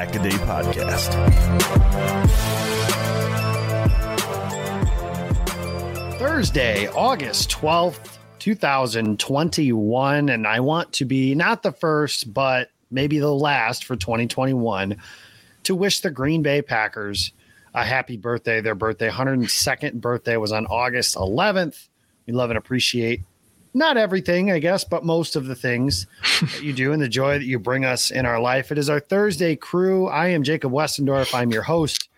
This is the Pack a Day Podcast. Thursday, August 12th, 2021. And I want to be not the first, but maybe the last for 2021 to wish the Green Bay Packers a happy birthday. Their birthday, 102nd birthday, was on August 11th. We love and appreciate not everything, I guess, but most of the things that you do and the joy that you bring us in our life. It is our Thursday crew. I am Jacob Westendorf. I'm your host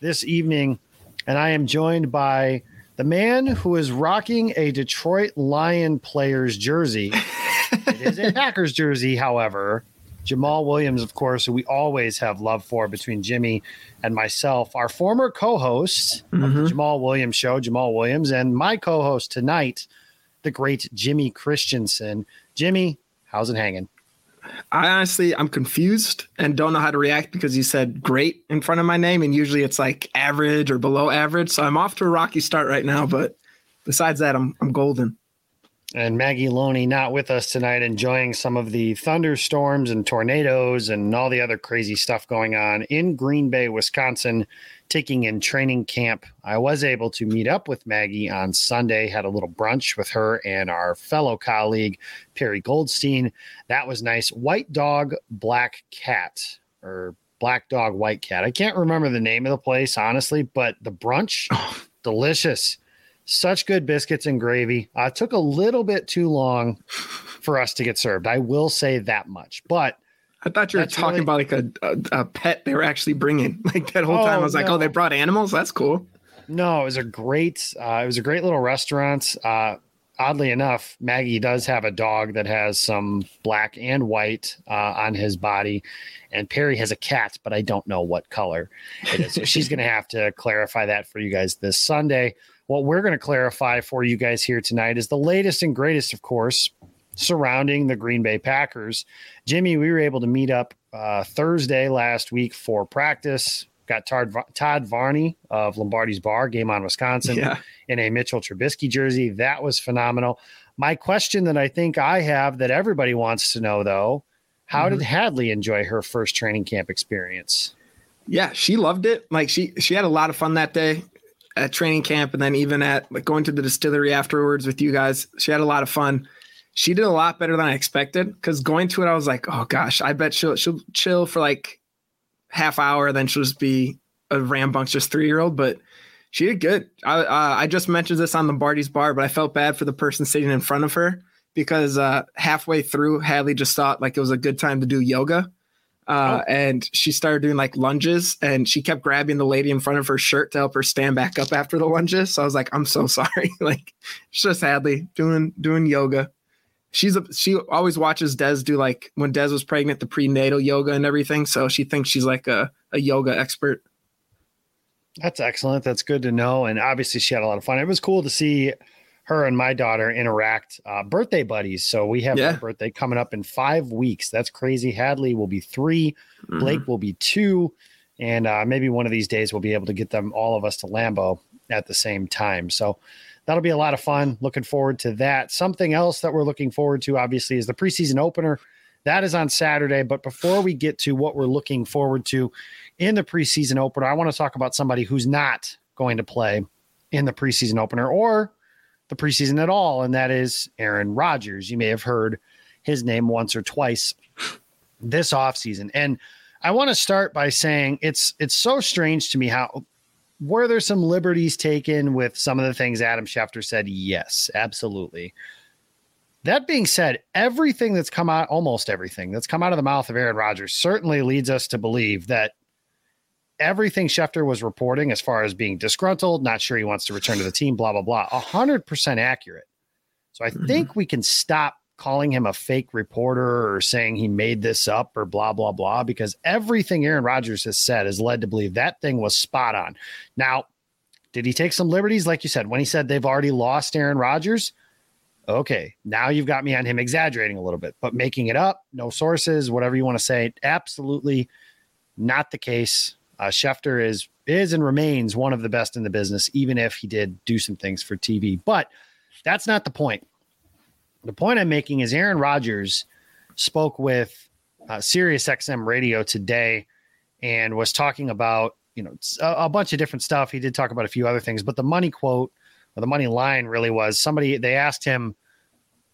this evening, and I am joined by the man who is rocking a Detroit Lion player's jersey. it is a Packers jersey, however. Jamaal Williams, of course, who we always have love for between Jimmy and myself, our former co host mm-hmm. of the mm-hmm. Jamaal Williams show, Jamaal Williams, and my co host tonight, the great Jimmy Christensen. Jimmy, how's it hanging? I honestly, I'm confused and don't know how to react because you said great in front of my name, and usually it's like average or below average. So I'm off to a rocky start right now, but besides that, I'm I'm golden and Maggie Loney not with us tonight, enjoying some of the thunderstorms and tornadoes and all the other crazy stuff going on in Green Bay, Wisconsin, taking in training camp. I was able to meet up with Maggie on Sunday, had a little brunch with her and our fellow colleague, Perry Goldstein. That was nice. White dog, black cat, or black dog, white cat. I can't remember the name of the place, honestly, but the brunch, delicious such good biscuits and gravy. Uh, took a little bit too long for us to get served. I will say that much. But I thought you were talking really... about like a, a, a, pet they were actually bringing. Like that whole oh, time, I was no. like, oh, they brought animals. That's cool. No, it was a great. Uh, it was a great little restaurant. Uh, oddly enough, Maggie does have a dog that has some black and white uh, on his body, and Perry has a cat, but I don't know what color it is. So she's going to have to clarify that for you guys this Sunday. What we're going to clarify for you guys here tonight is the latest and greatest, of course, surrounding the Green Bay Packers. Jimmy, we were able to meet up uh, Thursday last week for practice. Got Todd, Todd Varney of Lombardi's Bar, game on Wisconsin, yeah. in a Mitchell Trubisky jersey. That was phenomenal. My question that I think I have that everybody wants to know, though, how mm-hmm. did Hadley enjoy her first training camp experience? Yeah, she loved it. Like she she had a lot of fun that day at training camp and then even at like going to the distillery afterwards with you guys. She had a lot of fun. She did a lot better than I expected because going to it, I was like, oh gosh, I bet she'll she'll chill for like half hour, then she'll just be a rambunctious three year old. But she did good. I uh, I just mentioned this on Lombardi's bar, but I felt bad for the person sitting in front of her because uh, halfway through, Hadley just thought like it was a good time to do yoga. Uh, oh. and she started doing like lunges and she kept grabbing the lady in front of her shirt to help her stand back up after the lunges. So I was like, I'm so sorry. like it's just Hadley doing doing yoga. She's a she always watches Des do like when Des was pregnant, the prenatal yoga and everything. So she thinks she's like a, a yoga expert. That's excellent. That's good to know. And obviously she had a lot of fun. It was cool to see her and my daughter interact uh, birthday buddies so we have yeah. birthday coming up in five weeks that's crazy hadley will be 3 mm-hmm. blake will be two and uh, maybe one of these days we'll be able to get them all of us to Lambeau at the same time so that'll be a lot of fun. Looking forward to that. Something else that we're looking forward to, obviously, is the preseason opener. That is on Saturday. But before we get to what we're looking forward to in the preseason opener, I want to talk about somebody who's not going to play in the preseason opener or the preseason at all, and that is Aaron Rodgers. You may have heard his name once or twice this offseason. And I want to start by saying it's it's so strange to me how were there some liberties taken with some of the things Adam Schefter said? Yes, absolutely. That being said, everything that's come out, almost everything that's come out of the mouth of Aaron Rodgers certainly leads us to believe that everything Schefter was reporting as far as being disgruntled, not sure he wants to return to the team, blah, blah, blah, 100% accurate. So I mm-hmm. think we can stop calling him a fake reporter or saying he made this up or blah, blah, blah, because everything Aaron Rodgers has said has led to believe that thing was spot on. Now, did he take some liberties? Like you said, when he said they've already lost Aaron Rodgers, okay, now you've got me on him exaggerating a little bit, but making it up, no sources, whatever you want to say, absolutely not the case. Uh, Schefter is is and remains one of the best in the business, even if he did do some things for TV. But that's not the point. The point I'm making is Aaron Rodgers spoke with uh, Sirius XM Radio today and was talking about you know a, a bunch of different stuff. He did talk about a few other things, but the money quote or the money line really was somebody they asked him,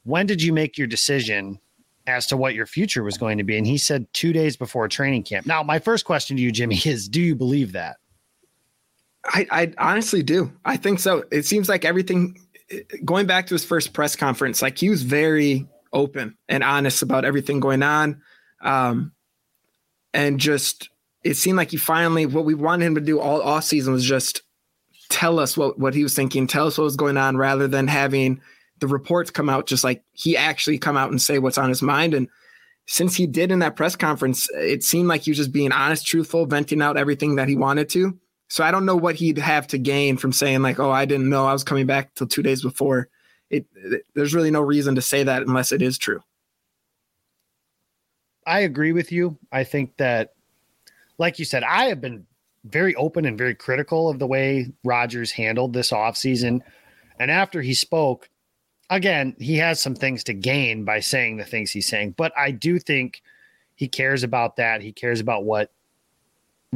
"When did you make your decision as to what your future was going to be. And he said two days before training camp. Now, my first question to you, Jimmy, is do you believe that? I, I honestly do. I think so. It seems like everything going back to his first press conference, like he was very open and honest about everything going on. Um, and just it seemed like he finally what we wanted him to do all off season was just tell us what, what he was thinking, tell us what was going on rather than having the reports come out just like he actually come out and say what's on his mind. And since he did in that press conference, it seemed like he was just being honest, truthful, venting out everything that he wanted to. So I don't know what he'd have to gain from saying like, "Oh, I didn't know I was coming back till two days before." It, it there's really no reason to say that unless it is true. I agree with you. I think that, like you said, I have been very open and very critical of the way Rodgers handled this offseason. And after he spoke, again, he has some things to gain by saying the things he's saying, but I do think he cares about that. He cares about what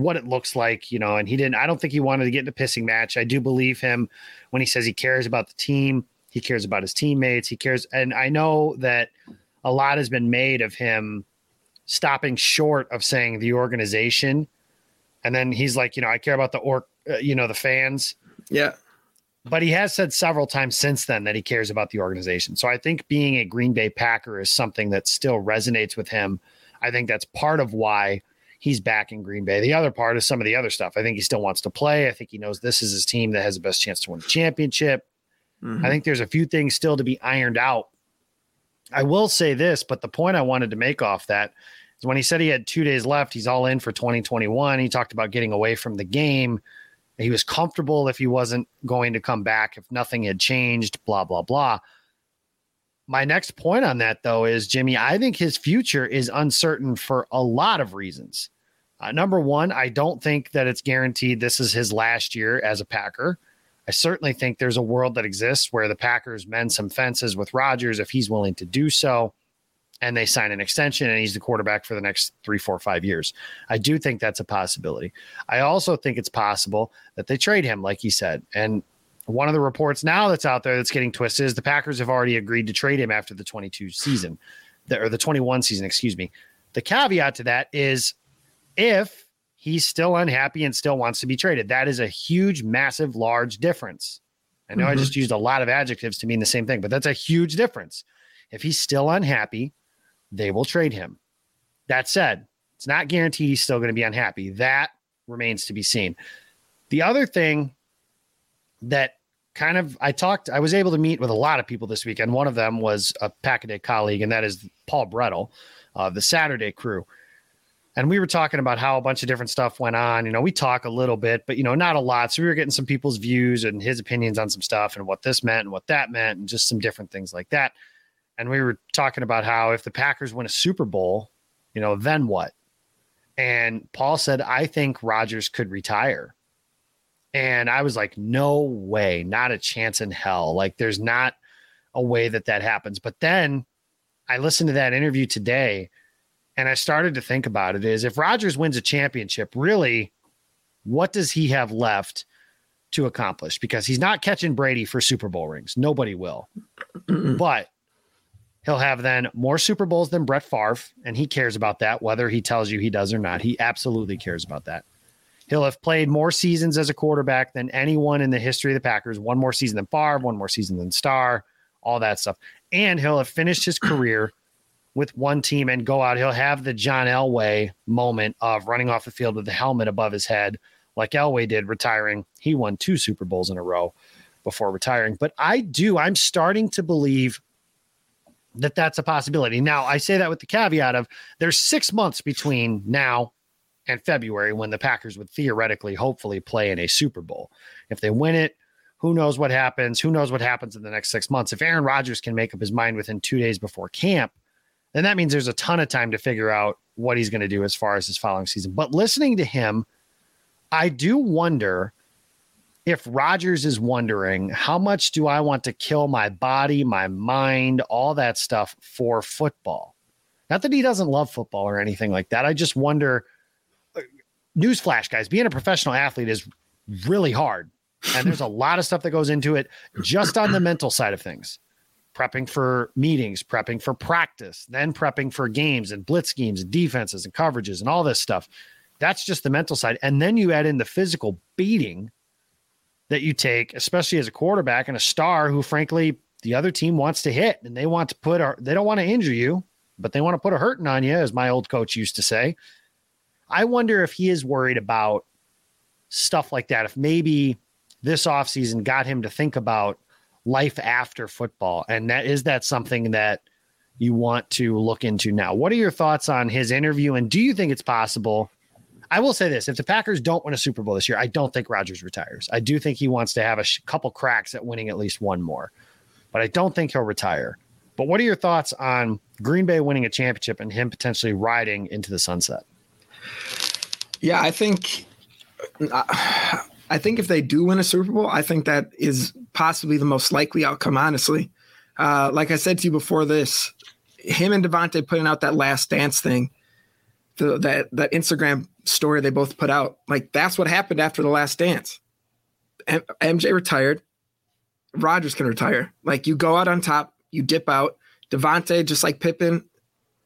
what it looks like, you know, and he didn't I don't think he wanted to get in a pissing match. I do believe him when he says he cares about the team, he cares about his teammates, he cares and I know that a lot has been made of him stopping short of saying the organization and then he's like, you know, I care about the or uh, you know, the fans. Yeah. But he has said several times since then that he cares about the organization. So I think being a Green Bay Packer is something that still resonates with him. I think that's part of why he's back in Green Bay. The other part is some of the other stuff. I think he still wants to play. I think he knows this is his team that has the best chance to win the championship. Mm-hmm. I think there's a few things still to be ironed out. I will say this, but the point I wanted to make off that is when he said he had two days left, he's all in for 2021. He talked about getting away from the game. He was comfortable if he wasn't going to come back, if nothing had changed, blah, blah, blah. My next point on that, though, is Jimmy, I think his future is uncertain for a lot of reasons. Uh, number one, I don't think that it's guaranteed this is his last year as a Packer. I certainly think there's a world that exists where the Packers mend some fences with Rodgers if he's willing to do so and they sign an extension and he's the quarterback for the next three, four, five years. I do think that's a possibility. I also think it's possible that they trade him, like he said. And one of the reports now that's out there that's getting twisted is the Packers have already agreed to trade him after the 22 season, or the 21 season, excuse me. The caveat to that is if he's still unhappy and still wants to be traded, that is a huge, massive, large difference. I know mm-hmm. I just used a lot of adjectives to mean the same thing, but that's a huge difference. If he's still unhappy, they will trade him. That said, it's not guaranteed he's still going to be unhappy. That remains to be seen. The other thing that kind of I talked, I was able to meet with a lot of people this weekend. One of them was a Pack a Day colleague, and that is Paul Brettel, uh, the Saturday crew. And we were talking about how a bunch of different stuff went on. You know, we talk a little bit, but you know, not a lot. So we were getting some people's views and his opinions on some stuff and what this meant and what that meant, and just some different things like that and we were talking about how if the Packers win a Super Bowl, you know, then what? And Paul said, I think Rodgers could retire. And I was like, no way, not a chance in hell. Like, there's not a way that that happens. But then I listened to that interview today and I started to think about it is if Rodgers wins a championship, really, what does he have left to accomplish? Because he's not catching Brady for Super Bowl rings. Nobody will. but he'll have then more Super Bowls than Brett Favre, and he cares about that, whether he tells you he does or not. He absolutely cares about that. He'll have played more seasons as a quarterback than anyone in the history of the Packers. One more season than Favre, one more season than Starr, all that stuff. And he'll have finished his career with one team and go out. He'll have the John Elway moment of running off the field with the helmet above his head, like Elway did retiring. He won two Super Bowls in a row before retiring. But I do, I'm starting to believe that that's a possibility. Now, I say that with the caveat of there's six months between now and February when the Packers would theoretically, hopefully, play in a Super Bowl. If they win it, who knows what happens? Who knows what happens in the next six months? If Aaron Rodgers can make up his mind within two days before camp, then that means there's a ton of time to figure out what he's going to do as far as his following season. But listening to him, I do wonder if Rodgers is wondering how much do I want to kill my body, my mind, all that stuff for football. Not that he doesn't love football or anything like that. I just wonder newsflash, guys, being a professional athlete is really hard. And there's a lot of stuff that goes into it just on the mental side of things. Prepping for meetings, prepping for practice, then prepping for games and blitz schemes and defenses and coverages and all this stuff. That's just the mental side. And then you add in the physical beating that you take, especially as a quarterback and a star who, frankly, the other team wants to hit and they want to put, a, they don't want to injure you, but they want to put a hurting on you, as my old coach used to say. I wonder if he is worried about stuff like that. If maybe this offseason got him to think about life after football. And that is that something that you want to look into now. What are your thoughts on his interview? And do you think it's possible? I will say this if the Packers don't win a Super Bowl this year, I don't think Rodgers retires. I do think he wants to have a sh- couple cracks at winning at least one more, but I don't think he'll retire. But what are your thoughts on Green Bay winning a championship and him potentially riding into the sunset? Yeah, I think I think if they do win a Super Bowl, I think that is possibly the most likely outcome. Honestly, uh, like I said to you before this, him and Davante putting out that last dance thing, the, that that Instagram story they both put out, like that's what happened after the last dance. M- MJ retired, Rodgers can retire. Like you go out on top, you dip out. Davante, just like Pippen,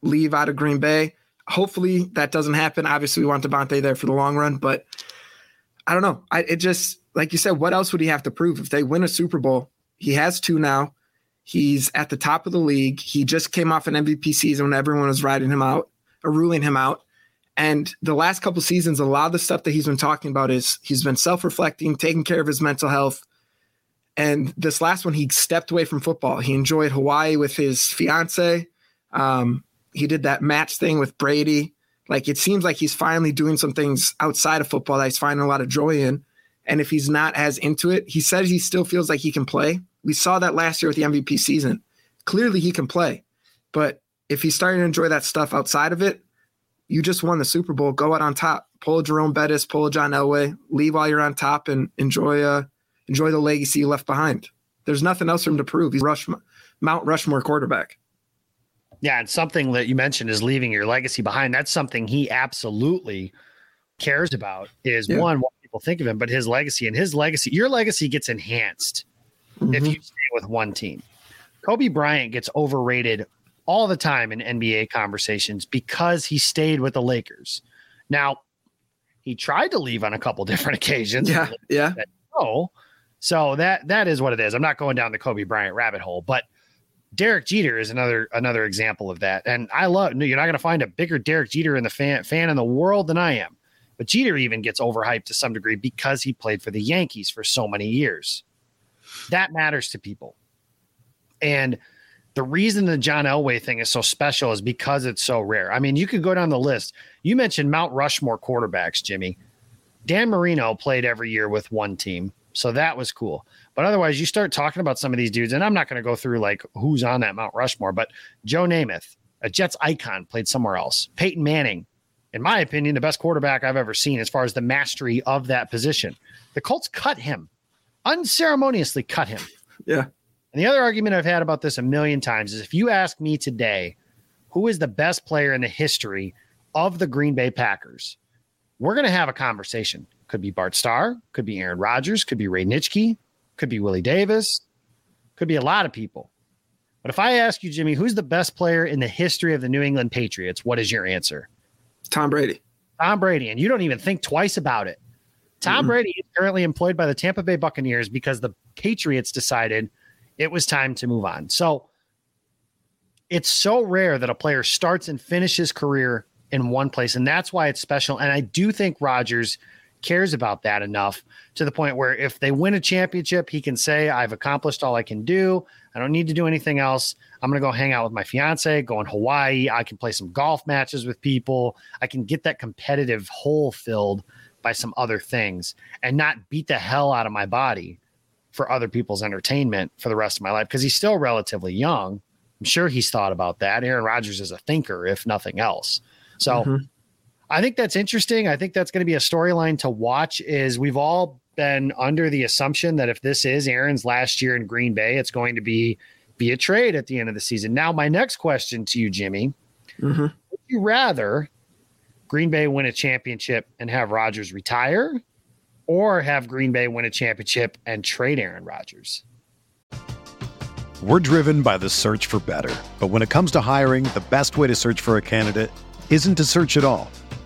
leave out of Green Bay hopefully that doesn't happen. Obviously, we want Davante there for the long run, but I don't know. I it just like you said, what else would he have to prove if they win a Super Bowl? He has two now. He's at the top of the league. He just came off an MVP season when everyone was riding him out or ruling him out. And the last couple seasons, a lot of the stuff that he's been talking about is he's been self-reflecting, taking care of his mental health. And this last one, he stepped away from football. He enjoyed Hawaii with his fiance. Um, he did that match thing with Brady. Like it seems like he's finally doing some things outside of football that he's finding a lot of joy in. And if he's not as into it, he says he still feels like he can play. We saw that last year with the MVP season. Clearly he can play. But if he's starting to enjoy that stuff outside of it, you just won the Super Bowl. Go out on top. Pull Jerome Bettis, pull John Elway, leave while you're on top and enjoy uh enjoy the legacy you left behind. There's nothing else for him to prove. He's Rush Mount Rushmore quarterback. Yeah, and something that you mentioned is leaving your legacy behind. That's something he absolutely cares about. Is yeah. one what people think of him, but his legacy and his legacy. Your legacy gets enhanced mm-hmm. if you stay with one team. Kobe Bryant gets overrated all the time in NBA conversations because he stayed with the Lakers. Now, he tried to leave on a couple different occasions. Yeah, yeah. Oh, so that that is what it is. I'm not going down the Kobe Bryant rabbit hole, but Derek Jeter is another another example of that. And I love you're not going to find a bigger Derek Jeter in the fan fan in the world than I am. But Jeter even gets overhyped to some degree because he played for the Yankees for so many years. That matters to people. And the reason the John Elway thing is so special is because it's so rare. I mean, you could go down the list. You mentioned Mount Rushmore quarterbacks, Jimmy. Dan Marino played every year with one team. So that was cool. But otherwise, you start talking about some of these dudes, and I'm not going to go through like who's on that Mount Rushmore, but Joe Namath, a Jets icon, played somewhere else. Peyton Manning in my opinion, the best quarterback I've ever seen as far as the mastery of that position. The Colts cut him, unceremoniously cut him. Yeah. And the other argument I've had about this a million times is if you ask me today, who is the best player in the history of the Green Bay Packers, we're going to have a conversation. Could be Bart Starr, could be Aaron Rodgers, could be Ray Nitschke, could be Willie Davis, could be a lot of people. But if I ask you, Jimmy, who's the best player in the history of the New England Patriots, what is your answer? Tom Brady. Tom Brady. And you don't even think twice about it. Tom mm-hmm. Brady is currently employed by the Tampa Bay Buccaneers because the Patriots decided it was time to move on. So it's so rare that a player starts and finishes career in one place. And that's why it's special. And I do think Rodgers cares about that enough to the point where if they win a championship, he can say, I've accomplished all I can do. I don't need to do anything else. I'm going to go hang out with my fiance, go in Hawaii. I can play some golf matches with people. I can get that competitive hole filled by some other things and not beat the hell out of my body for other people's entertainment for the rest of my life because he's still relatively young. I'm sure he's thought about that. Aaron Rodgers is a thinker, if nothing else. So mm-hmm. I think that's interesting. I think that's going to be a storyline to watch. Is we've all been under the assumption that if this is Aaron's last year in Green Bay, it's going to be be a trade at the end of the season. Now, my next question to you, Jimmy, mm-hmm. would you rather Green Bay win a championship and have Rodgers retire, or have Green Bay win a championship and trade Aaron Rodgers? We're driven by the search for better, but when it comes to hiring, the best way to search for a candidate isn't to search at all.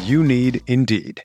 You need Indeed.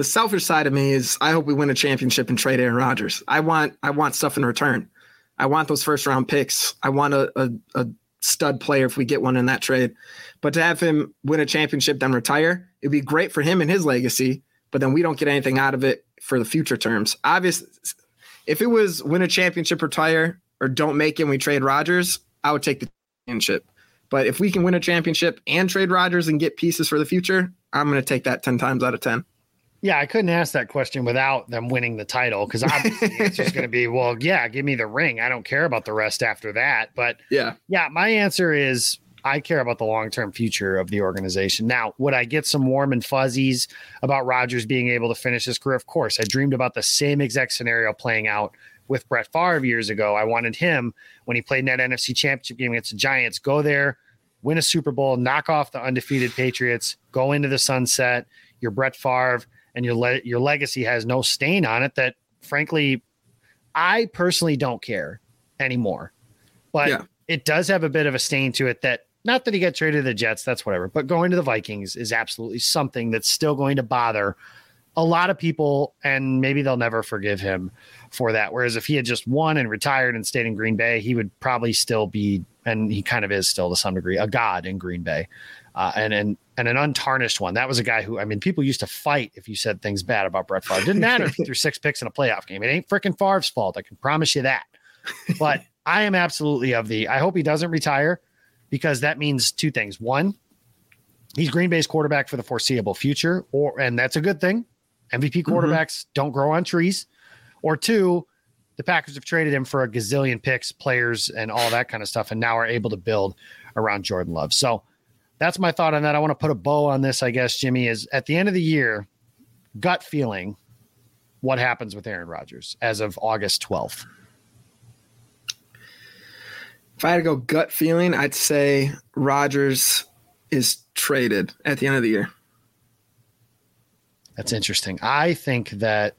The selfish side of me is I hope we win a championship and trade Aaron Rodgers. I want I want stuff in return. I want those first round picks. I want a, a, a stud player if we get one in that trade. But to have him win a championship then retire, it'd be great for him and his legacy. But then we don't get anything out of it for the future terms. Obviously, if it was win a championship, retire, or don't make it, and we trade Rodgers, I would take the championship. But if we can win a championship and trade Rodgers and get pieces for the future, I'm going to take that 10 times out of 10. Yeah, I couldn't ask that question without them winning the title because obviously the answer is going to be, well, yeah, give me the ring. I don't care about the rest after that. But yeah, yeah, my answer is I care about the long term future of the organization. Now, would I get some warm and fuzzies about Rodgers being able to finish his career? Of course. I dreamed about the same exact scenario playing out with Brett Favre years ago. I wanted him when he played in that NFC championship game against the Giants, go there, win a Super Bowl, knock off the undefeated Patriots, go into the sunset. You're Brett Favre and your le- your legacy has no stain on it that frankly I personally don't care anymore. But Yeah. it does have a bit of a stain to it that not that he got traded to the Jets, that's whatever, but going to the Vikings is absolutely something that's still going to bother a lot of people, and maybe they'll never forgive him for that. Whereas if he had just won and retired and stayed in Green Bay, he would probably still be, and he kind of is still to some degree, a god in Green Bay. Uh, and, and and an untarnished one. That was a guy who I mean, people used to fight if you said things bad about Brett Favre. It didn't matter if he threw six picks in a playoff game. It ain't freaking Favre's fault. I can promise you that. But I am absolutely of the. I hope he doesn't retire because that means two things. One, he's Green Bay's quarterback for the foreseeable future, or and that's a good thing. MVP quarterbacks don't grow on trees. Or two, the Packers have traded him for a gazillion picks, players, and all that kind of stuff, and now are able to build around Jordan Love. So that's my thought on that. I want to put a bow on this, I guess, Jimmy, is at the end of the year, gut feeling what happens with Aaron Rodgers as of August 12th. If I had to go gut feeling, I'd say Rodgers is traded at the end of the year. That's interesting. I think that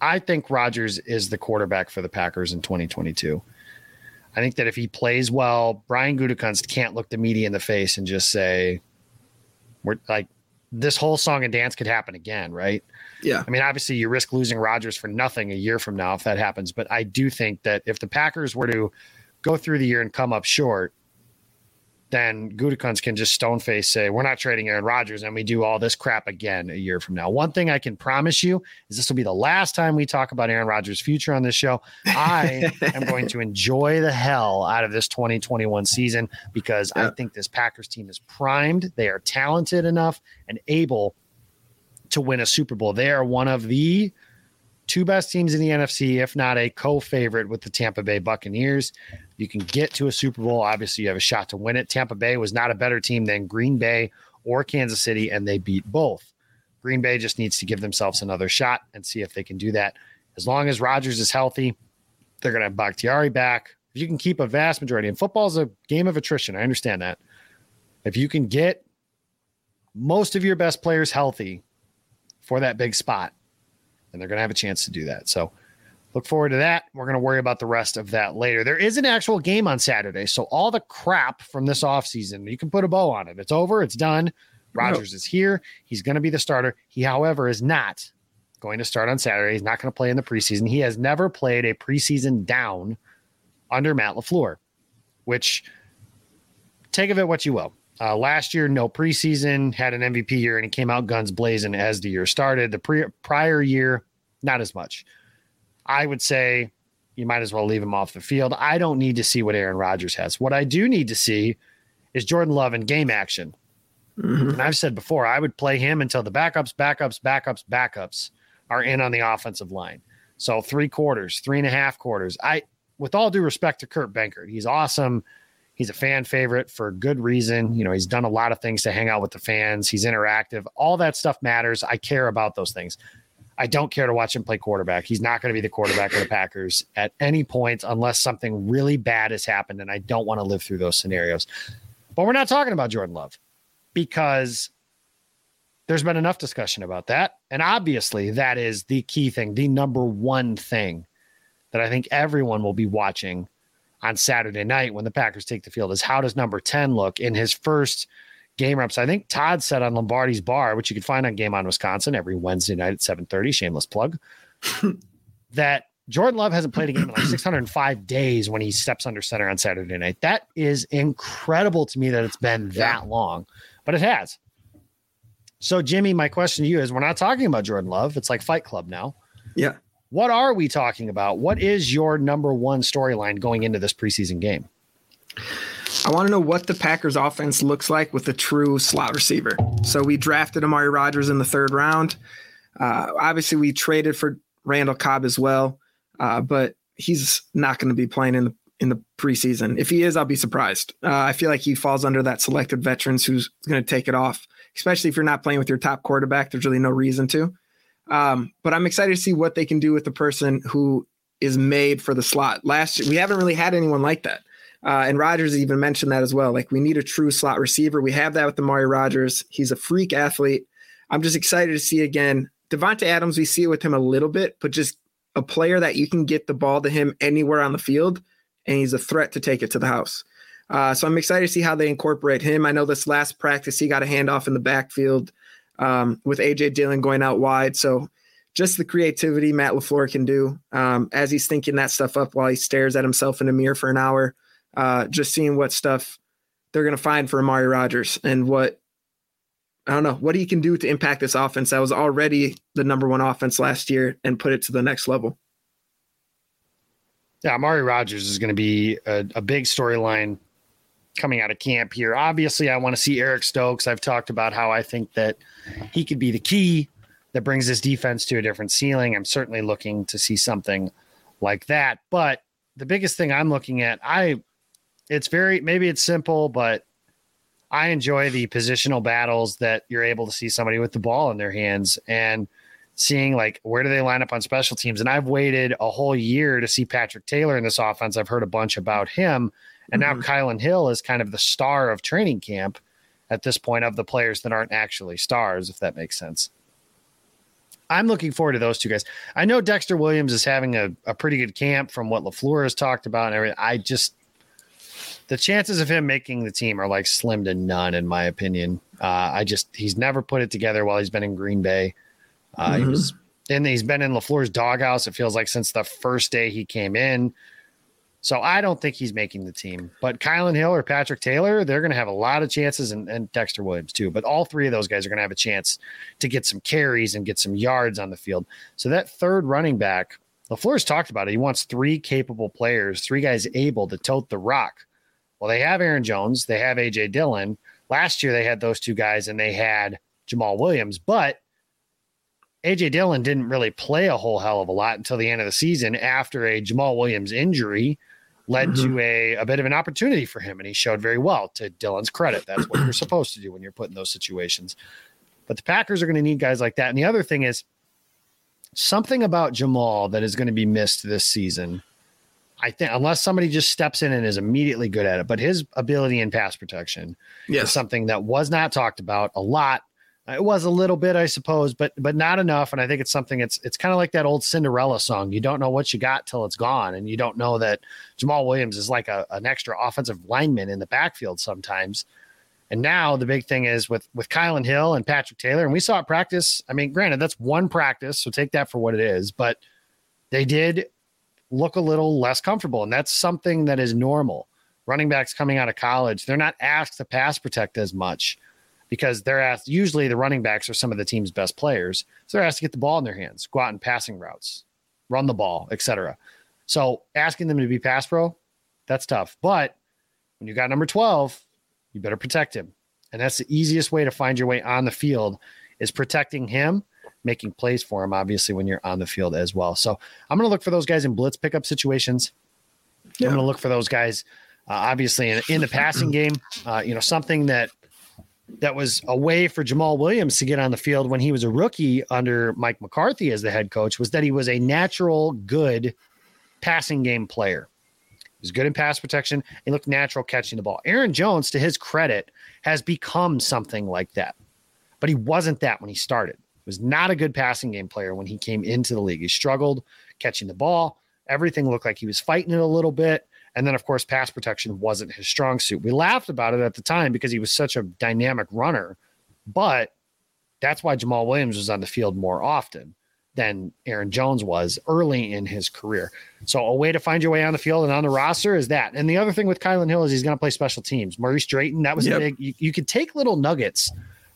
I think Rodgers is the quarterback for the Packers in 2022. I think that if he plays well, Brian Gutekunst can't look the media in the face and just say, "We're like this whole song and dance could happen again," right? Yeah. I mean, obviously, you risk losing Rodgers for nothing a year from now if that happens. But I do think that if the Packers were to go through the year and come up short, then Gutekunst can just stone face say, We're not trading Aaron Rodgers, and we do all this crap again a year from now. One thing I can promise you is this will be the last time we talk about Aaron Rodgers' future on this show. I am going to enjoy the hell out of this 2021 season because I think this Packers team is primed. They are talented enough and able to win a Super Bowl. They are one of the two best teams in the NFC, if not a co-favorite with the Tampa Bay Buccaneers. You can get to a Super Bowl. Obviously, you have a shot to win it. Tampa Bay was not a better team than Green Bay or Kansas City, and they beat both. Green Bay just needs to give themselves another shot and see if they can do that. As long as Rodgers is healthy, they're going to have Bakhtiari back. If you can keep a vast majority, and football is a game of attrition, I understand that. If you can get most of your best players healthy for that big spot, and they're going to have a chance to do that. So look forward to that. We're going to worry about the rest of that later. There is an actual game on Saturday. So all the crap from this offseason, you can put a bow on it. It's over, it's done. Rodgers is here. He's going to be the starter. He, however, is not going to start on Saturday. He's not going to play in the preseason. He has never played a preseason down under Matt LaFleur, which take of it what you will. Uh, last year, no preseason, had an MVP year, and he came out guns blazing as the year started. The pre- prior year, not as much. I would say you might as well leave him off the field. I don't need to see what Aaron Rodgers has. What I do need to see is Jordan Love in game action. Mm-hmm. And I've said before, I would play him until the backups, backups, backups, backups are in on the offensive line. So three quarters, three and a half quarters. I, with all due respect to Kurt Benkert, he's awesome. He's a fan favorite for good reason. You know, he's done a lot of things to hang out with the fans. He's interactive. All that stuff matters. I care about those things. I don't care to watch him play quarterback. He's not going to be the quarterback of the Packers at any point unless something really bad has happened. And I don't want to live through those scenarios. But we're not talking about Jordan Love because there's been enough discussion about that. And obviously, that is the key thing, the number one thing that I think everyone will be watching on Saturday night when the Packers take the field is how does number 10 look in his first game reps? I think Todd said on Lombardi's bar, which you can find on Game on Wisconsin every Wednesday night at 7:30, shameless plug, that Jordan Love hasn't played a game in like 605 days when he steps under center on Saturday night. That is incredible to me that it's been that long, but it has. So, Jimmy, my question to you is we're not talking about Jordan Love. It's like Fight Club now. Yeah. What are we talking about? What is your number one storyline going into this preseason game? I want to know what the Packers offense looks like with a true slot receiver. So we drafted Amari Rodgers in the third round. Uh, obviously, we traded for Randall Cobb as well, uh, but he's not going to be playing in the in the preseason. If he is, I'll be surprised. Uh, I feel like he falls under that selected veterans who's going to take it off, especially if you're not playing with your top quarterback. There's really no reason to. Um, but I'm excited to see what they can do with the person who is made for the slot. Last year, we haven't really had anyone like that. Uh, and Rodgers even mentioned that as well. Like we need a true slot receiver. We have that with Amari Rodgers. He's a freak athlete. I'm just excited to see again. Davante Adams, we see it with him a little bit, but just a player that you can get the ball to him anywhere on the field and he's a threat to take it to the house. Uh, so I'm excited to see how they incorporate him. I know this last practice he got a handoff in the backfield um, with AJ Dillon going out wide. So just the creativity Matt LaFleur can do um, as he's thinking that stuff up while he stares at himself in the mirror for an hour. Uh, just seeing what stuff they're going to find for Amari Rodgers and what I don't know what he can do to impact this offense that was already the number one offense last year and put it to the next level. Yeah, Amari Rodgers is going to be a, a big storyline coming out of camp here. Obviously, I want to see Eric Stokes. I've talked about how I think that he could be the key that brings this defense to a different ceiling. I'm certainly looking to see something like that. But the biggest thing I'm looking at, I it's very maybe it's simple, but I enjoy the positional battles that you're able to see somebody with the ball in their hands and seeing like where do they line up on special teams. And I've waited a whole year to see Patrick Taylor in this offense. I've heard a bunch about him. And mm-hmm. now Kylin Hill is kind of the star of training camp at this point of the players that aren't actually stars, if that makes sense. I'm looking forward to those two guys. I know Dexter Williams is having a, a pretty good camp from what LaFleur has talked about and everything. I just the chances of him making the team are like slim to none, in my opinion. Uh, I just he's never put it together while he's been in Green Bay. Uh, mm-hmm. He was and he's been in LaFleur's doghouse. It feels like since the first day he came in. So I don't think he's making the team. But Kylin Hill or Patrick Taylor, they're going to have a lot of chances, and, and Dexter Williams too. But all three of those guys are going to have a chance to get some carries and get some yards on the field. So that third running back, LaFleur's talked about it. He wants three capable players, three guys able to tote the rock. Well, they have Aaron Jones, they have AJ Dillon. Last year they had those two guys, and they had Jamaal Williams, but AJ Dillon didn't really play a whole hell of a lot until the end of the season after a Jamaal Williams injury led mm-hmm. to a, a bit of an opportunity for him. And he showed very well to Dillon's credit. That's what you're supposed to do when you're put in those situations. But the Packers are going to need guys like that. And the other thing is something about Jamaal that is going to be missed this season. I think unless somebody just steps in and is immediately good at it, but his ability in pass protection yes. is something that was not talked about a lot uh, it was a little bit, I suppose, but but not enough. And I think it's something. It's it's kind of like that old Cinderella song. You don't know what you got till it's gone, and you don't know that Jamaal Williams is like a, an extra offensive lineman in the backfield sometimes. And now the big thing is with with Kylin Hill and Patrick Taylor, and we saw it practice. I mean, granted, that's one practice, so take that for what it is. But they did look a little less comfortable, and that's something that is normal. Running backs coming out of college, they're not asked to pass protect as much because they're asked usually the running backs are some of the team's best players. So they're asked to get the ball in their hands, go out in passing routes, run the ball, etc. So asking them to be pass pro, that's tough. But when you got number 12, you better protect him. And that's the easiest way to find your way on the field is protecting him, making plays for him, obviously, when you're on the field as well. So I'm going to look for those guys in blitz pickup situations. Yeah. I'm going to look for those guys, uh, obviously, in, in, the passing game. Uh, you know, something that that was a way for Jamaal Williams to get on the field when he was a rookie under Mike McCarthy as the head coach was that he was a natural good passing game player. He was good in pass protection. He looked natural catching the ball. Aaron Jones, to his credit, has become something like that. But he wasn't that when he started. Was not a good passing game player when he came into the league. He struggled catching the ball. Everything looked like he was fighting it a little bit. And then, of course, pass protection wasn't his strong suit. We laughed about it at the time because he was such a dynamic runner, but that's why Jamaal Williams was on the field more often than Aaron Jones was early in his career. So a way to find your way on the field and on the roster is that. And the other thing with Kylin Hill is he's going to play special teams. Maurice Drayton, that was yep. a big. You, you could take little nuggets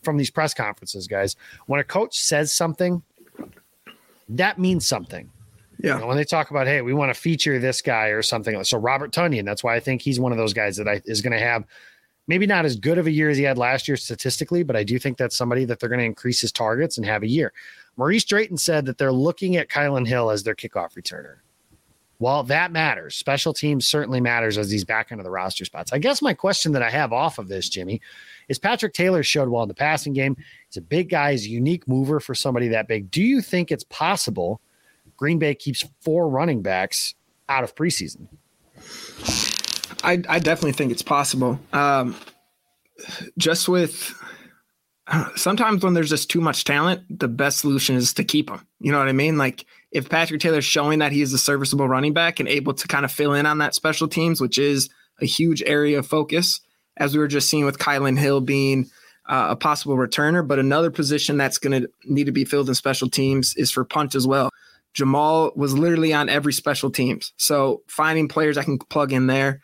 from these press conferences, guys. When a coach says something, that means something. Yeah. You know, when they talk about, hey, we want to feature this guy or something. So Robert Tonyan, that's why I think he's one of those guys that I, is going to have maybe not as good of a year as he had last year statistically, but I do think that's somebody that they're going to increase his targets and have a year. Maurice Drayton said that they're looking at Kylin Hill as their kickoff returner. Well, that matters. Special teams certainly matters as he's back into the roster spots. I guess my question that I have off of this, Jimmy, is Patrick Taylor showed well in the passing game. He's a big guy, he's a unique mover for somebody that big. Do you think it's possible – Green Bay keeps four running backs out of preseason. I, I definitely think it's possible. Um, just with sometimes when there's just too much talent, the best solution is to keep him. You know what I mean? Like if Patrick Taylor's showing that he is a serviceable running back and able to kind of fill in on that special teams, which is a huge area of focus, as we were just seeing with Kylin Hill being uh, a possible returner. But another position that's going to need to be filled in special teams is for punt as well. Jamaal was literally on every special teams. So finding players I can plug in there.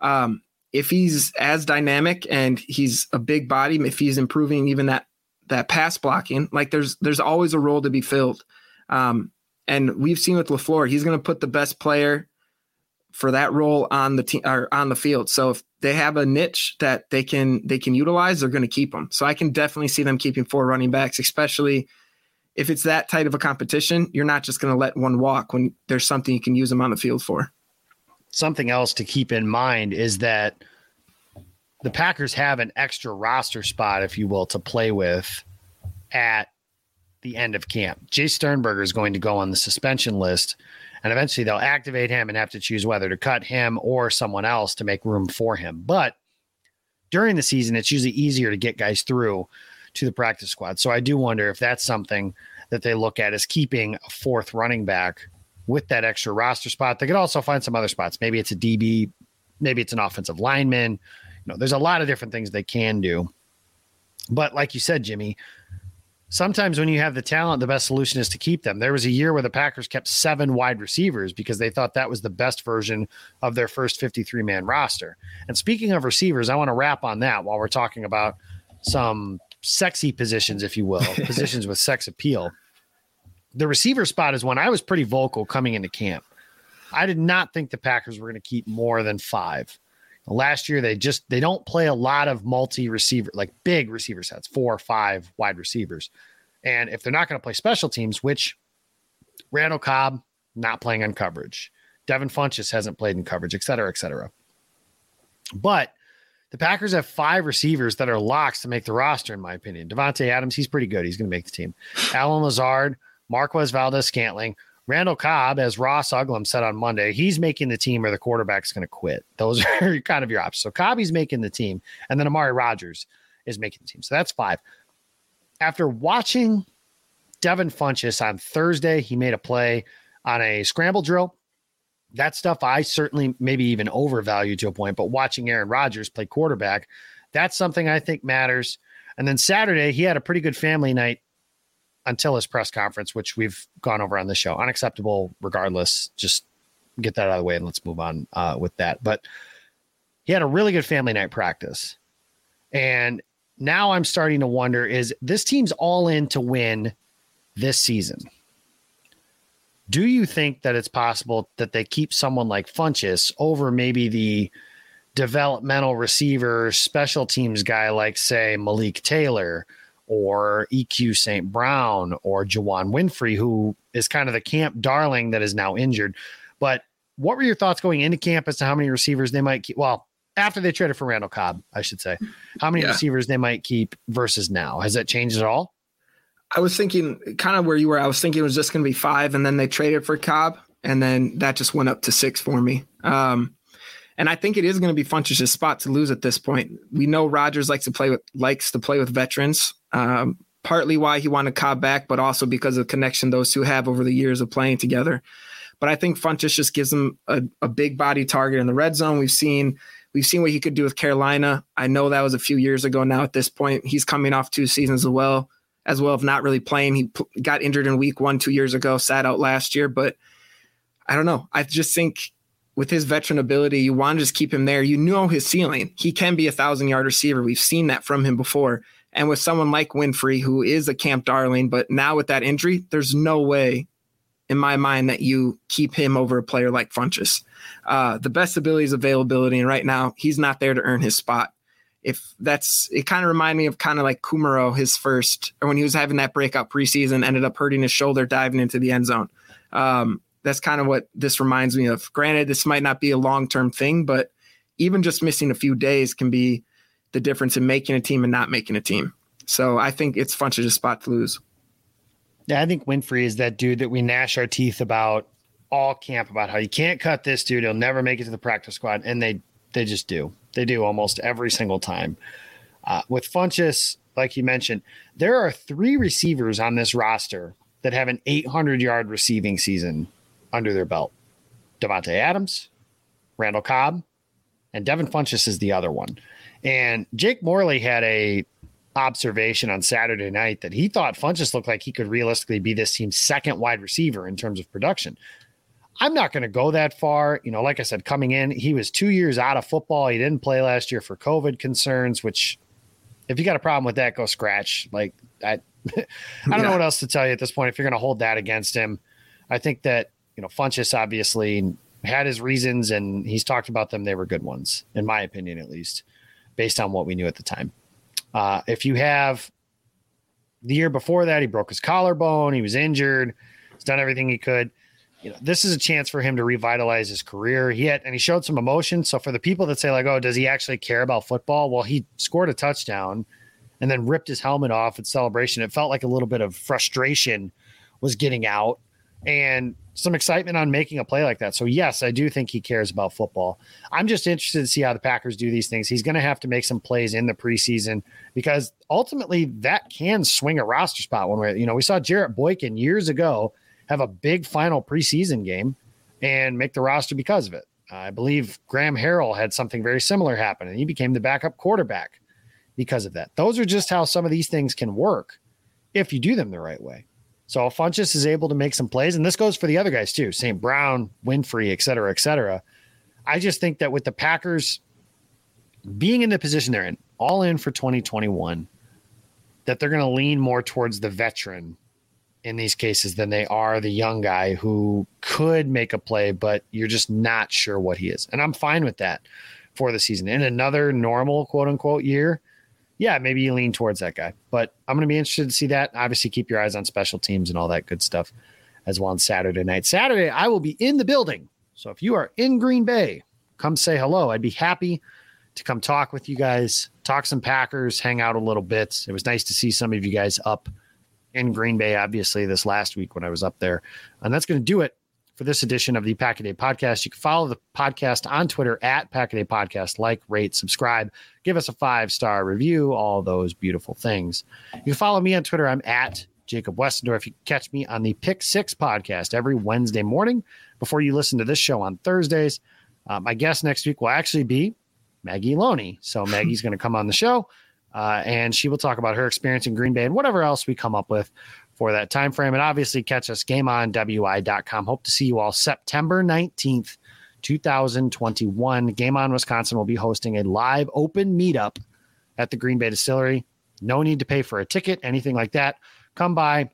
Um, if he's as dynamic and he's a big body, if he's improving even that that pass blocking, like there's there's always a role to be filled. Um, and we've seen with LaFleur, he's going to put the best player for that role on the team or on the field. So if they have a niche that they can they can utilize, they're going to keep them. So I can definitely see them keeping four running backs, especially if it's that tight of a competition. You're not just going to let one walk when there's something you can use them on the field for something else to keep in mind is that the Packers have an extra roster spot, if you will, to play with at the end of camp. Jace Sternberger is going to go on the suspension list, and eventually they'll activate him and have to choose whether to cut him or someone else to make room for him. But during the season, it's usually easier to get guys through to the practice squad. So I do wonder if that's something that they look at as keeping a fourth running back with that extra roster spot. They could also find some other spots. Maybe it's a DB, maybe it's an offensive lineman. You know, there's a lot of different things they can do. But like you said, Jimmy, sometimes when you have the talent, the best solution is to keep them. There was a year where the Packers kept seven wide receivers because they thought that was the best version of their first 53 man roster. And speaking of receivers, I want to wrap on that while we're talking about some sexy positions, if you will, positions with sex appeal the receiver spot is one I was pretty vocal coming into camp. I did not think the Packers were going to keep more than five. Last year, they just they don't play a lot of multi receiver, like big receiver sets, four or five wide receivers. And if they're not going to play special teams, which Randall Cobb not playing on coverage, Devin Funchess hasn't played in coverage, et cetera, et cetera. But the Packers have five receivers that are locks to make the roster, in my opinion. Davante Adams, he's pretty good. He's going to make the team. Allen Lazard, Marquez Valdes-Scantling, Randall Cobb, as Ross Uglem said on Monday, he's making the team or the quarterback's going to quit. Those are kind of your options. So Cobb's making the team, and then Amari Rodgers is making the team. So that's five. After watching Devin Funchess on Thursday, he made a play on a scramble drill. That stuff I certainly maybe even overvalue to a point, but watching Aaron Rodgers play quarterback, that's something I think matters. And then Saturday, he had a pretty good family night until his press conference, which we've gone over on the show. Unacceptable, regardless. Just get that out of the way and let's move on uh, with that. But he had a really good family night practice. And now I'm starting to wonder is this team's all in to win this season? Do you think that it's possible that they keep someone like Funchess over maybe the developmental receiver, special teams guy like, say, Malik Taylor? Or EQ St. Brown or Juwann Winfree, who is kind of the camp darling that is now injured. But what were your thoughts going into camp as to how many receivers they might keep? Well, after they traded for Randall Cobb, I should say, how many yeah. receivers they might keep versus now? Has that changed at all? I was thinking kind of where you were. I was thinking it was just going to be five, and then they traded for Cobb, and then that just went up to six for me. Um, and I think it is going to be Funchess' spot to lose at this point. We know Rodgers likes to play with likes to play with veterans. Um, partly why he wanted Cobb back, but also because of the connection those two have over the years of playing together. But I think Funchess just gives him a, a big body target in the red zone. We've seen we've seen what he could do with Carolina. I know that was a few years ago now. At this point, he's coming off two seasons as well, as well of not really playing. He p- got injured in week one two years ago, sat out last year. But I don't know. I just think with his veteran ability, you want to just keep him there. You know his ceiling. He can be a thousand yard receiver. We've seen that from him before. And with someone like Winfree, who is a camp darling, but now with that injury, there's no way in my mind that you keep him over a player like Funchess. Uh, the best ability is availability. And right now, he's not there to earn his spot. If that's, it kind of reminded me of kind of like Kumerow, his first, or when he was having that breakout preseason, ended up hurting his shoulder diving into the end zone. Um, that's kind of what this reminds me of. Granted, this might not be a long term thing, but even just missing a few days can be the difference in making a team and not making a team. So I think it's fun to just spot to lose. Yeah, I think Winfree is that dude that we gnash our teeth about all camp about how you can't cut this dude. He'll never make it to the practice squad. And they they just do. They do almost every single time. Uh, with Funchess, like you mentioned, there are three receivers on this roster that have an 800 yard receiving season under their belt Davante Adams, Randall Cobb, and Devin Funchess is the other one. And Jake Morley had a observation on Saturday night that he thought Funchess looked like he could realistically be this team's second wide receiver in terms of production. I'm not going to go that far. You know, like I said, coming in, he was two years out of football. He didn't play last year for COVID concerns, which if you got a problem with that, go scratch. Like I, I don't yeah. know what else to tell you at this point. If you're going to hold that against him, I think that you know Funchess obviously had his reasons, and he's talked about them. They were good ones, in my opinion, at least, based on what we knew at the time. Uh, if you have the year before that, he broke his collarbone. He was injured. He's done everything he could. You know, this is a chance for him to revitalize his career. He had, and he showed some emotion. So for the people that say like, "Oh, does he actually care about football?" Well, he scored a touchdown and then ripped his helmet off at celebration. It felt like a little bit of frustration was getting out, and some excitement on making a play like that. So yes, I do think he cares about football. I'm just interested to see how the Packers do these things. He's going to have to make some plays in the preseason because ultimately that can swing a roster spot one way. You know, we saw Jarrett Boykin years ago have a big final preseason game and make the roster because of it. I believe Graham Harrell had something very similar happen and he became the backup quarterback because of that. Those are just how some of these things can work if you do them the right way. So Funchess is able to make some plays, and this goes for the other guys too, St. Brown, Winfree, et cetera, et cetera. I just think that with the Packers being in the position they're in, all in for 2021, that they're going to lean more towards the veteran in these cases than they are the young guy who could make a play, but you're just not sure what he is. And I'm fine with that for the season. In another normal quote unquote year, yeah, maybe you lean towards that guy. But I'm going to be interested to see that. Obviously, keep your eyes on special teams and all that good stuff as well on Saturday night. Saturday, I will be in the building. So if you are in Green Bay, come say hello. I'd be happy to come talk with you guys, talk some Packers, hang out a little bit. It was nice to see some of you guys up in Green Bay, obviously, this last week when I was up there. And that's going to do it for this edition of the Pack a Day Podcast. You can follow the podcast on Twitter at Pack a Day Podcast. Like, rate, subscribe, give us a five star review, all those beautiful things. You can follow me on Twitter. I'm at Jacob Westendorf. You can catch me on the Pick Six podcast every Wednesday morning before you listen to this show on Thursdays. Uh, my guest next week will actually be Maggie Loney. So Maggie's going to come on the show. Uh, and she will talk about her experience in Green Bay and whatever else we come up with for that time frame. And obviously, catch us gameonwi.com. Hope to see you all September 19th, 2021. Game On Wisconsin will be hosting a live open meetup at the Green Bay Distillery. No need to pay for a ticket, anything like that. Come by,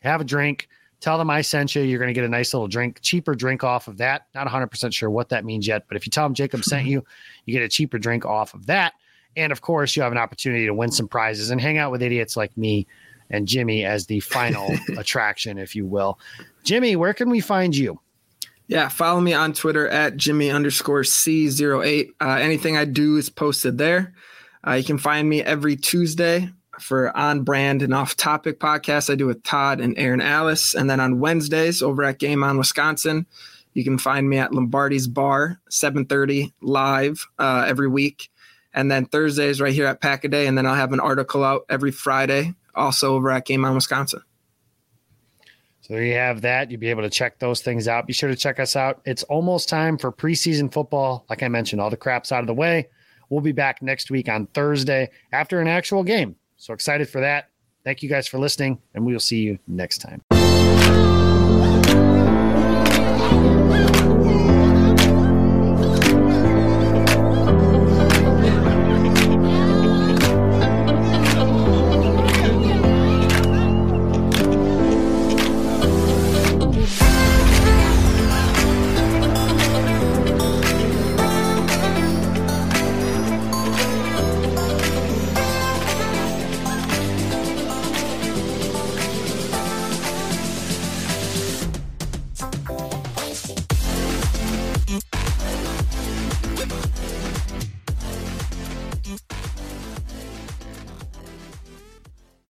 have a drink. Tell them I sent you. You're going to get a nice little drink, cheaper drink off of that. Not 100% sure what that means yet, but if you tell them Jacob sent you, you get a cheaper drink off of that. And of course, you have an opportunity to win some prizes and hang out with idiots like me and Jimmy as the final attraction, if you will. Jimmy, where can we find you? Yeah, follow me on Twitter at Jimmy underscore C08. Uh, anything I do is posted there. Uh, you can find me every Tuesday for on brand and off topic podcasts I do with Todd and Aaron Alice. And then on Wednesdays over at Game On Wisconsin, you can find me at Lombardi's Bar, 7:30 live uh, every week. And then Thursdays right here at Pack a Day. And then I'll have an article out every Friday also over at Game On Wisconsin. So there you have that. You'll be able to check those things out. Be sure to check us out. It's almost time for preseason football. Like I mentioned, all the crap's out of the way. We'll be back next week on Thursday after an actual game. So excited for that. Thank you guys for listening, and we will see you next time.